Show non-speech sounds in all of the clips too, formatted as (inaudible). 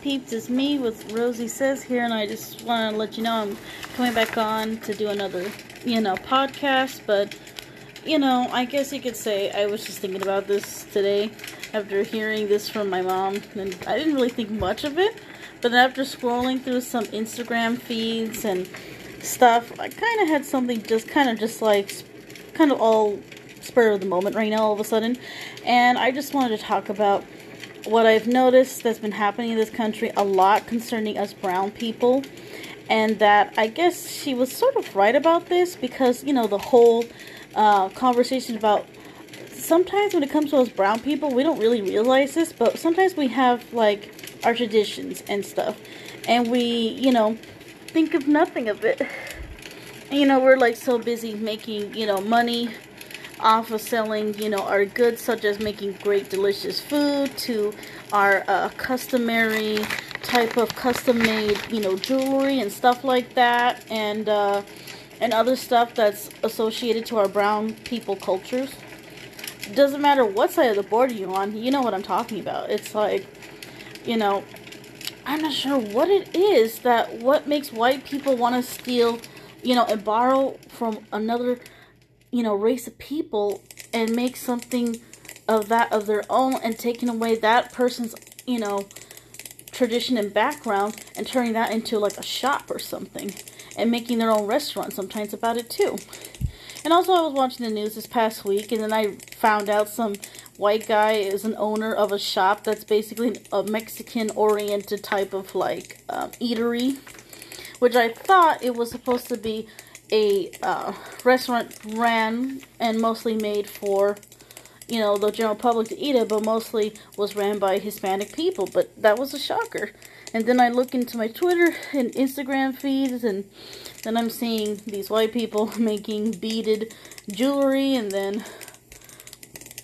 peeps? It's me with Rosy Says here, and I just want to let you know I'm coming back on to do another, you know, podcast. But, you know, I guess you could say I was just thinking about this today after hearing this from my mom, and I didn't really think much of it. But after scrolling through some Instagram feeds and stuff, I kind of had something just kind of just like, kind of all spur of the moment right now all of a sudden. And I just wanted to talk about what I've noticed that's been happening in this country a lot concerning us brown people. And that I guess she was sort of right about this because, you know, the whole uh, conversation about sometimes when it comes to us brown people, we don't really realize this, but sometimes we have like our traditions and stuff. And we, you know, think of nothing of it. You know, we're like so busy making, you know, money off of selling, you know, our goods such as making great delicious food to our uh, customary type of custom made, you know, jewelry and stuff like that and uh, and other stuff that's associated to our brown people cultures. Doesn't matter what side of the border you're on, you know what I'm talking about. It's like, you know, I'm not sure what it is that what makes white people want to steal, you know, and borrow from another you know, race of people and make something of that of their own and taking away that person's, you know, tradition and background and turning that into like a shop or something and making their own restaurant sometimes about it too. And also I was watching the news this past week and then I found out some white guy is an owner of a shop that's basically a Mexican oriented type of like um, eatery which I thought it was supposed to be a uh, restaurant ran and mostly made for you know the general public to eat it but mostly was ran by hispanic people but that was a shocker. And then i look into my twitter and instagram feeds and then i'm seeing these white people (laughs) making beaded jewelry and then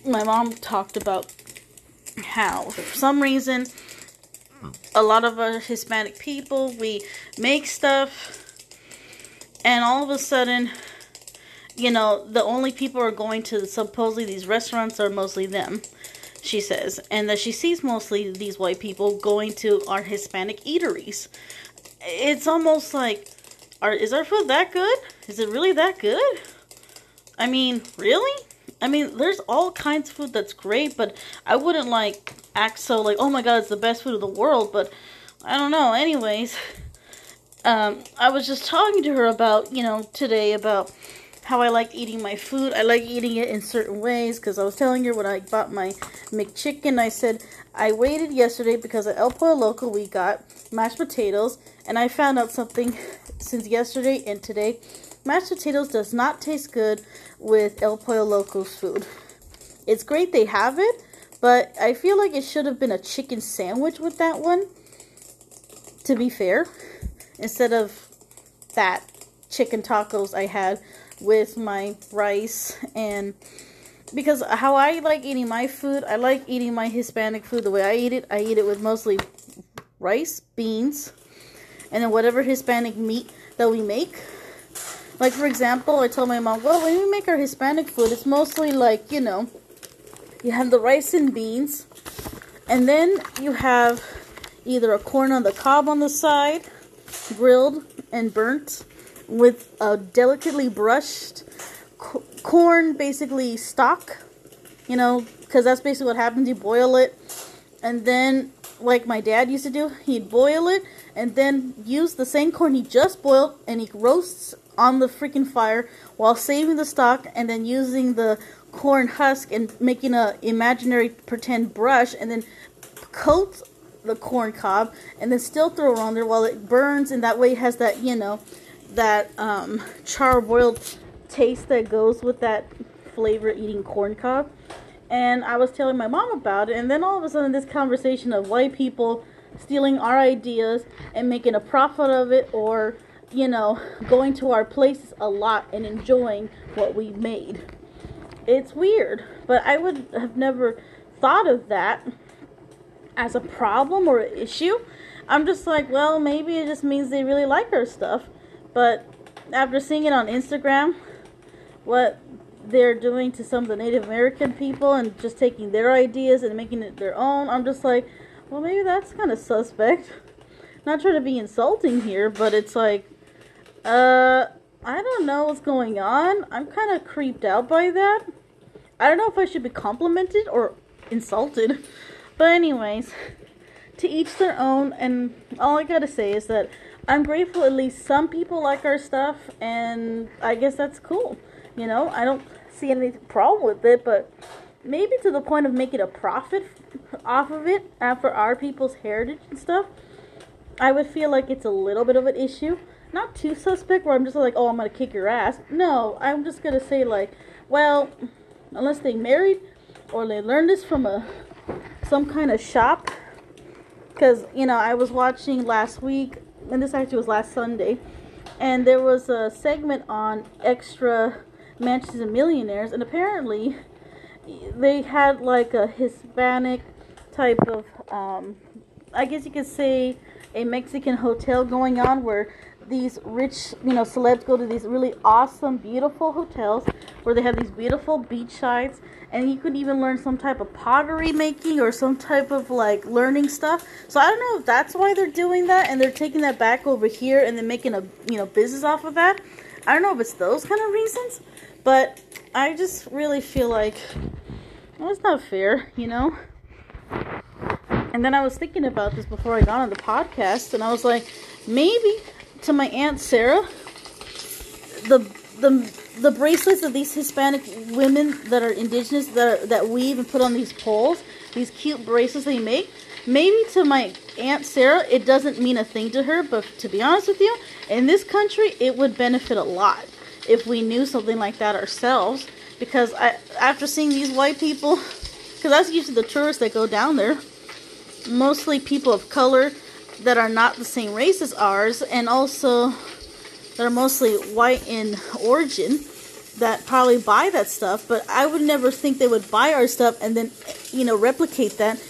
my mom talked about how for some reason a lot of us hispanic people we make stuff and all of a sudden, you know, the only people are going to supposedly these restaurants are mostly them, she says. And that she sees mostly these white people going to our Hispanic eateries. It's almost like, are, is our food that good? Is it really that good? I mean, really? I mean, there's all kinds of food that's great, but I wouldn't like act so like, oh my god, it's the best food in the world, but I don't know. Anyways, um, I was just talking to her about, you know, today about how I like eating my food. I like eating it in certain ways because I was telling her when I bought my McChicken, I said I waited yesterday because at El Pollo Loco we got mashed potatoes and I found out something (laughs) since yesterday and today. Mashed potatoes does not taste good with El Pollo Loco's food. It's great they have it, but I feel like it should have been a chicken sandwich with that one, to be fair instead of that chicken tacos I had with my rice and because how I like eating my food, I like eating my Hispanic food the way I eat it. I eat it with mostly rice, beans, and then whatever Hispanic meat that we make. Like for example, I told my mom, well, when we make our Hispanic food, it's mostly like, you know, you have the rice and beans, and then you have either a corn on the cob on the side, grilled and burnt with a delicately brushed corn, basically stock. You know, because that's basically what happens. You boil it, and then, like my dad used to do, he'd boil it and then use the same corn he just boiled and he roasts on the freaking fire while saving the stock and then using the corn husk and making a imaginary pretend brush and then coats the corn cob and then still throw it on there while it burns and that way it has that you know that um, char-boiled taste that goes with that flavor eating corn cob. And i was telling my mom about it and then all of a sudden this conversation of white people stealing our ideas and making a profit of it or you know going to our places a lot and enjoying what we made. It's weird but i would have never thought of that as a problem or an issue. I'm just like, well, maybe it just means they really like our stuff. But after seeing it on Instagram, what they're doing to some of the Native American people and just taking their ideas and making it their own, I'm just like, well, maybe that's kind of suspect. Not trying to be insulting here, but it's like, uh, I don't know what's going on. I'm kind of creeped out by that. I don't know if I should be complimented or insulted. (laughs) But, anyways, to each their own. And all I gotta say is that I'm grateful at least some people like our stuff, and I guess that's cool. You know, I don't see any problem with it, but maybe to the point of making a profit off of it uh, after our people's heritage and stuff, I would feel like it's a little bit of an issue. Not too suspect where I'm just like, oh, I'm gonna kick your ass. No, I'm just gonna say like, well, unless they married or they learned this from a some kind of shop. Because you know, I was watching last week, and this actually was last Sunday, and there was a segment on extra mansions and millionaires, and apparently they had like a Hispanic type of, um, I guess you could say, a Mexican hotel going on where these rich, you know, celebs go to these really awesome, beautiful hotels where they have these beautiful beach sides, and you could even learn some type of pottery making or some type of like learning stuff. So I don't know if that's why they're doing that and they're taking that back over here and then making a you know business off of that. I don't know if it's those kind of reasons, but I just really feel like well, not fair, you know. And then I was thinking about this before I got on the podcast, and I was like, maybe to my aunt Sarah, the the the bracelets of these Hispanic women that are indigenous that are, that weave and put on these poles, these cute bracelets they make. Maybe to my aunt Sarah, it doesn't mean a thing to her, but to be honest with you, in this country, it would benefit a lot if we knew something like that ourselves. Because I, after seeing these white people, because that's usually the tourists that go down there, mostly people of color that are not the same race as ours, and also that are mostly white in origin that probably buy that stuff. But I would never think they would buy our stuff and then, you know, replicate that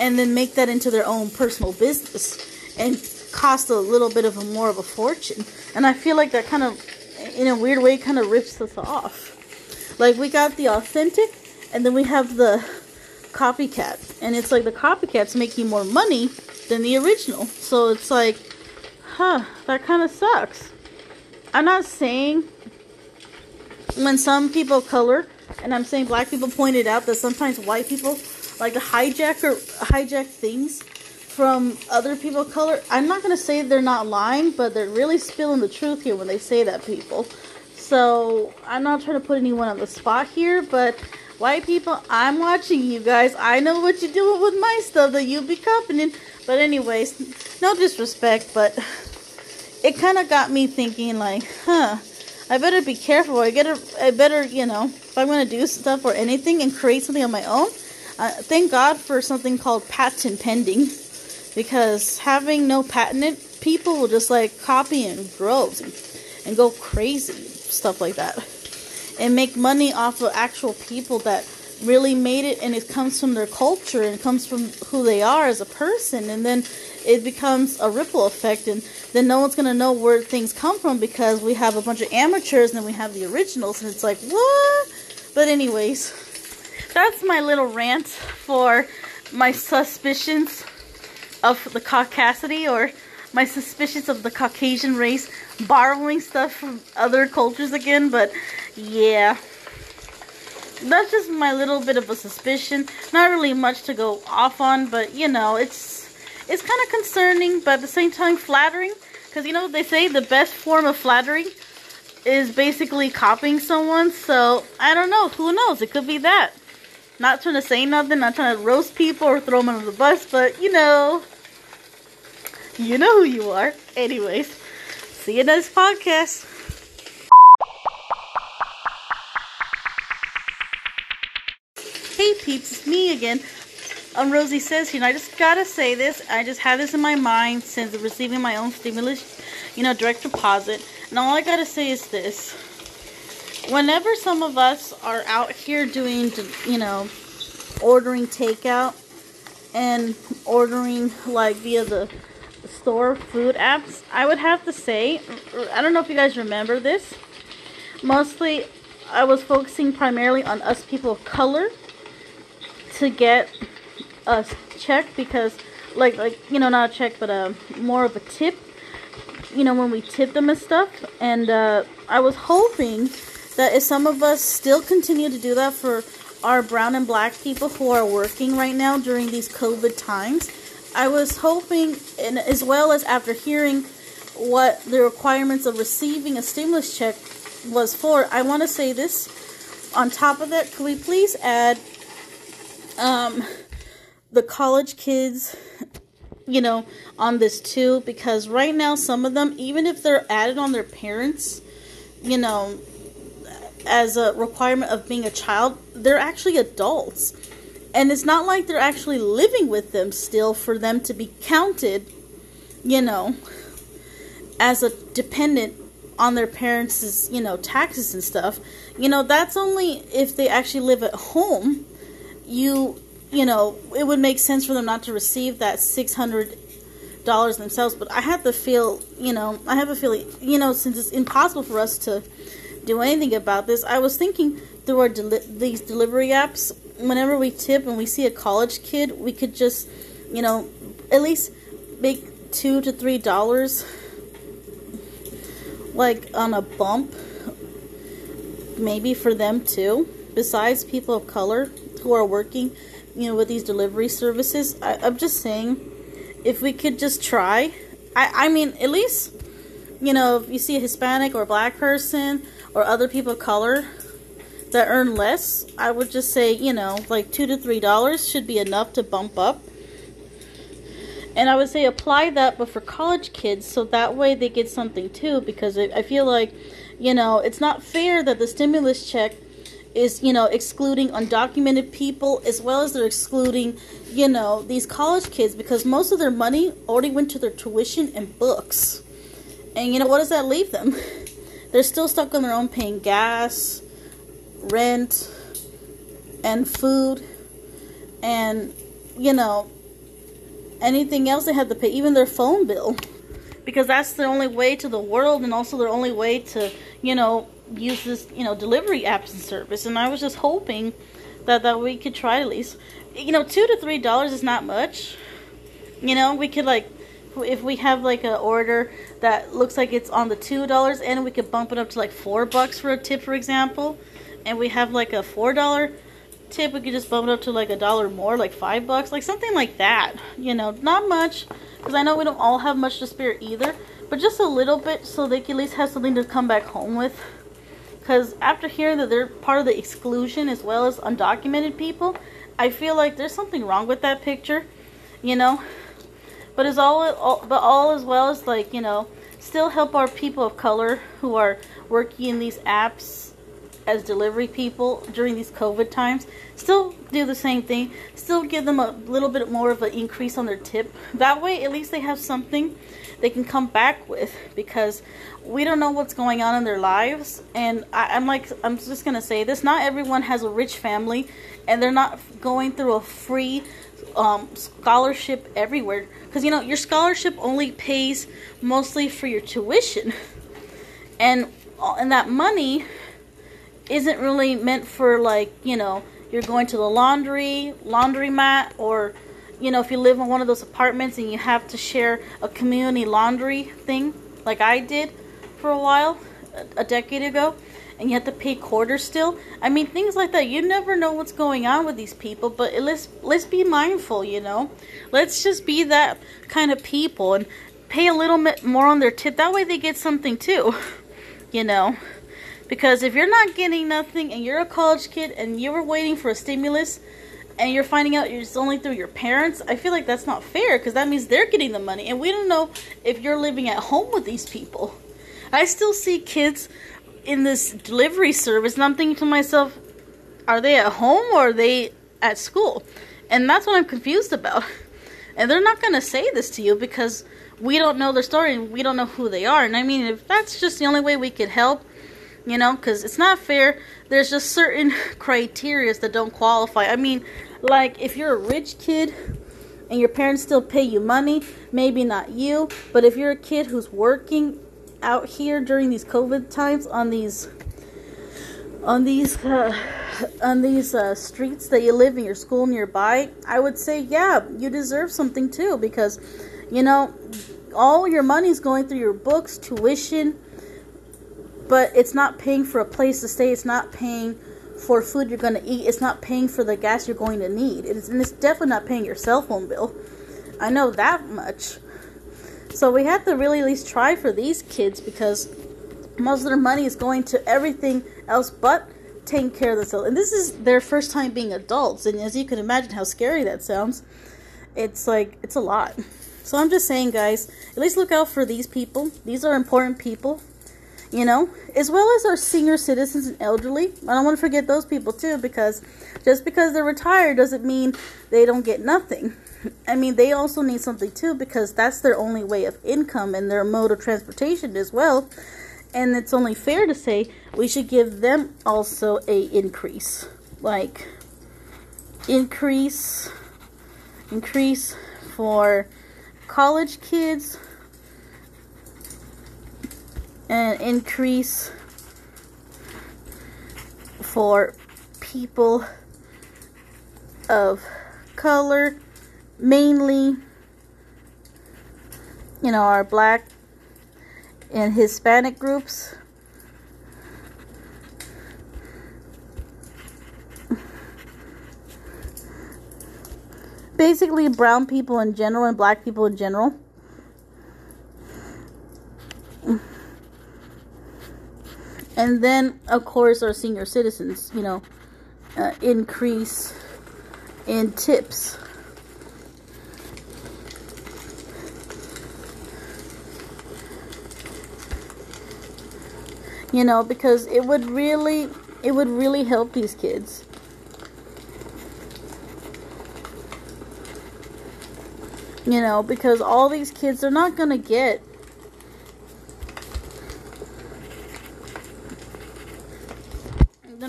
and then make that into their own personal business and cost a little bit of a more of a fortune. And I feel like that kind of, in a weird way, kind of rips us off. Like we got the authentic, and then we have the copycat, and it's like the copycat's making more money than the original. So it's like, huh, that kind of sucks. I'm not saying when some people color, and I'm saying black people pointed out that sometimes white people like to hijack or hijack things from other people color. I'm not gonna say they're not lying, but they're really spilling the truth here when they say that people. So I'm not trying to put anyone on the spot here, but white people, I'm watching you guys. I know what you're doing with my stuff that you'll be copying. But anyways, no disrespect, but it kind of got me thinking like, huh, I better be careful. I gotta, I better, you know, if I'm gonna do stuff or anything and create something on my own. Uh, thank God for something called patent pending, because having no patent, people will just like copy in droves and, and go crazy, stuff like that, and make money off of actual people that really made it and it comes from their culture and comes from who they are as a person and then it becomes a ripple effect and then no one's going to know where things come from because we have a bunch of amateurs and then we have the originals and it's like what? But anyways that's my little rant for my suspicions of the caucasity or my suspicions of the caucasian race borrowing stuff from other cultures again but yeah that's just my little bit of a suspicion. Not really much to go off on, but you know, it's it's kind of concerning, but at the same time flattering. Because you know what they say the best form of flattery is basically copying someone. So I don't know. Who knows? It could be that. Not trying to say nothing. Not trying to roast people or throw them under the bus, but you know, you know who you are. Anyways, see you next podcast. Hey peeps, it's me again. Um, Rosy says here, and I just gotta say this. I just had this in my mind since receiving my own stimulus, you know, direct deposit. And all I gotta say is this. Whenever some of us are out here doing, you know, ordering takeout and ordering like via the store food apps, I would have to say, I don't know if you guys remember this. Mostly, I was focusing primarily on us people of color to get a check because like like you know not a check but a more of a tip you know when we tip them and stuff and uh, i was hoping that if some of us still continue to do that for our brown and black people who are working right now during these covid times i was hoping and as well as after hearing what the requirements of receiving a stimulus check was for i want to say this on top of that could we please add um the college kids you know, on this too because right now some of them, even if they're added on their parents, you know, as a requirement of being a child, they're actually adults. And it's not like they're actually living with them still for them to be counted, you know, as a dependent on their parents' you know, taxes and stuff. You know, that's only if they actually live at home. You you know, it would make sense for them not to receive that six hundred dollars themselves. But I have to feel, you know, I have a feeling, you know, since it's impossible for us to do anything about this, I was thinking through our deli- these delivery apps. Whenever we tip and we see a college kid, we could just, you know, at least make two to three dollars, like on a bump, maybe for them too. Besides people of color who are working you know, with these delivery services. I, I'm just saying, if we could just try. I, I mean, at least, you know, if you see a Hispanic or black person or other people of color that earn less, I would just say, you know, like two to three dollars should be enough to bump up. And I would say apply that, but for college kids, so that way they get something too. Because I feel like, you know, it's not fair that the stimulus check is you know excluding undocumented people as well as they're excluding you know these college kids because most of their money already went to their tuition and books and you know what does that leave them (laughs) they're still stuck on their own paying gas rent and food and you know anything else they have to pay even their phone bill because that's their only way to the world and also their only way to you know use this, you know, delivery apps and service. And I was just hoping that that we could try at least, you know, two to three dollars is not much. You know, we could like, if we have like an order that looks like it's on the two dollars and we could bump it up to like four bucks for a tip, for example, and we have like a four dollar tip, we could just bump it up to like a dollar more, like five bucks, like something like that. You know, not much, because I know we don't all have much to spare either, but just a little bit so they can at least have something to come back home with. Because after hearing that they're part of the exclusion as well as undocumented people, I feel like there's something wrong with that picture, you know. But as all, all but all as well as like you know, still help our people of color who are working in these apps as delivery people during these COVID times. Still do the same thing. Still give them a little bit more of an increase on their tip. That way, at least they have something they can come back with because we don't know what's going on in their lives. And I, am like, I'm just gonna say this: not everyone has a rich family, and they're not going through a free um, scholarship everywhere. Because you know, your scholarship only pays mostly for your tuition, and and that money isn't really meant for like you know you're going to the laundry laundromat or you know, if you live in one of those apartments and you have to share a community laundry thing, like I did for a while, a decade ago, and you have to pay quarters still. I mean, things like that. You never know what's going on with these people, but let's let's be mindful. You know, let's just be that kind of people and pay a little bit more on their tip. That way, they get something too. (laughs) You know. Because if you're not getting nothing and you're a college kid and you were waiting for a stimulus, and you're finding out it's only through your parents, I feel like that's not fair because that means they're getting the money. And we don't know if you're living at home with these people. I still see kids in this delivery service, and I'm thinking to myself, are they at home or are they at school? And that's what I'm confused about. And they're not going to say this to you because we don't know their story and we don't know who they are. And I mean, if that's just the only way we could help, you know, because it's not fair. There's just certain (laughs) criterias that don't qualify. I mean, like if you're a rich kid and your parents still pay you money, maybe not you, but if you're a kid who's working out here during these COVID times on these on these uh, on these uh, streets that you live in your school nearby, I would say, yeah, you deserve something too because, you know, all your money's going through your books, tuition, but it's not paying for a place to stay. It's not paying for food you're going to eat. It's not paying for the gas you're going to need. It is, and it's definitely not paying your cell phone bill. I know that much. So we have to really at least try for these kids because most of their money is going to everything else but taking care of themselves. And this is their first time being adults. And as you can imagine how scary that sounds, it's like, it's a lot. So I'm just saying, guys, at least look out for these people. These are important people, you know, as well as our senior citizens and elderly. I don't want to forget those people too, because just because they're retired doesn't mean they don't get nothing. I mean, they also need something too, because that's their only way of income and their mode of transportation as well and it's only fair to say we should give them also a increase like increase increase for college kids and increase for people of color mainly you know our black and Hispanic groups. Basically, brown people in general and black people in general. And then, of course, our senior citizens, you know, uh, increase in tips. you know because it would really it would really help these kids you know because all these kids they're not going to get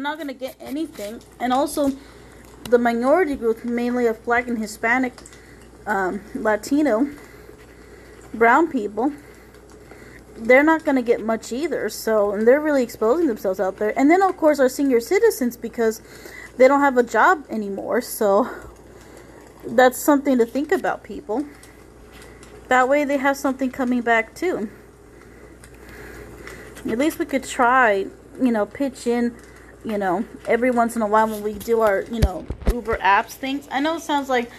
not going to get anything and also the minority group mainly of black and hispanic um, latino brown people they're not going to get much either. So, and they're really exposing themselves out there. And then, of course, our senior citizens because they don't have a job anymore. So, that's something to think about, people. That way, they have something coming back too. At least we could try, you know, pitch in, you know, every once in a while when we do our, you know, Uber apps things. I know it sounds like,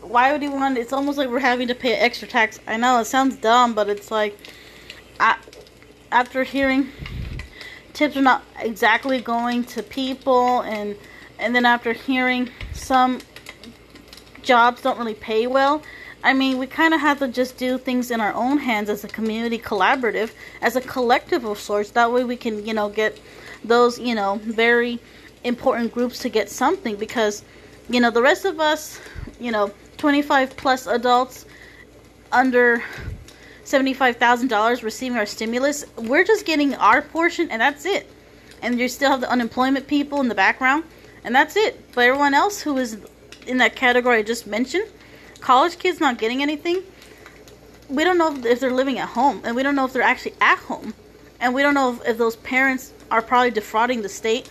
why would you want? It's almost like we're having to pay extra tax. I know it sounds dumb, but it's like I, after hearing tips are not exactly going to people and and then after hearing some jobs don't really pay well I mean, we kind of have to just do things in our own hands as a community collaborative, as a collective of sorts. That way we can, you know, get those, you know, very important groups to get something because, you know, the rest of us, you know, 25 plus adults under $75,000 receiving our stimulus, we're just getting our portion and that's it. And you still have the unemployment people in the background and that's it. But everyone else who is in that category I just mentioned, college kids not getting anything, we don't know if they're living at home and we don't know if they're actually at home. And we don't know if, if those parents are probably defrauding the state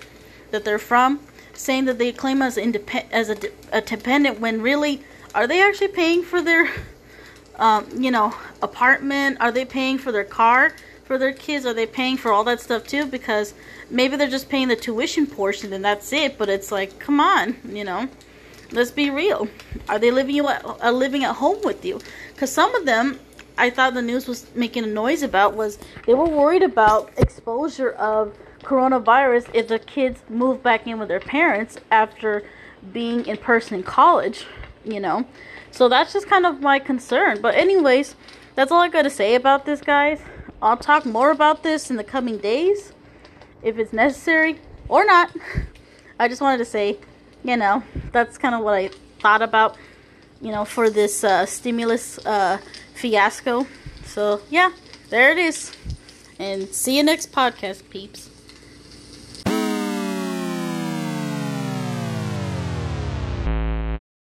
that they're from, saying that they claim as, independent, as a, a dependent when really, are they actually paying for their um, you know, apartment? Are they paying for their car for their kids? Are they paying for all that stuff too? Because maybe they're just paying the tuition portion and that's it. But it's like, come on, you know, let's be real. Are they living you at, uh, living at home with you? Because some of them, I thought the news was making a noise about was they were worried about exposure of coronavirus if the kids move back in with their parents after being in person in college, you know. So that's just kind of my concern. But anyways, that's all I got to say about this, guys. I'll talk more about this in the coming days if it's necessary or not. I just wanted to say, you know, that's kind of what I thought about, you know, for this uh, stimulus uh, fiasco. So, yeah, there it is. And see you next podcast, peeps.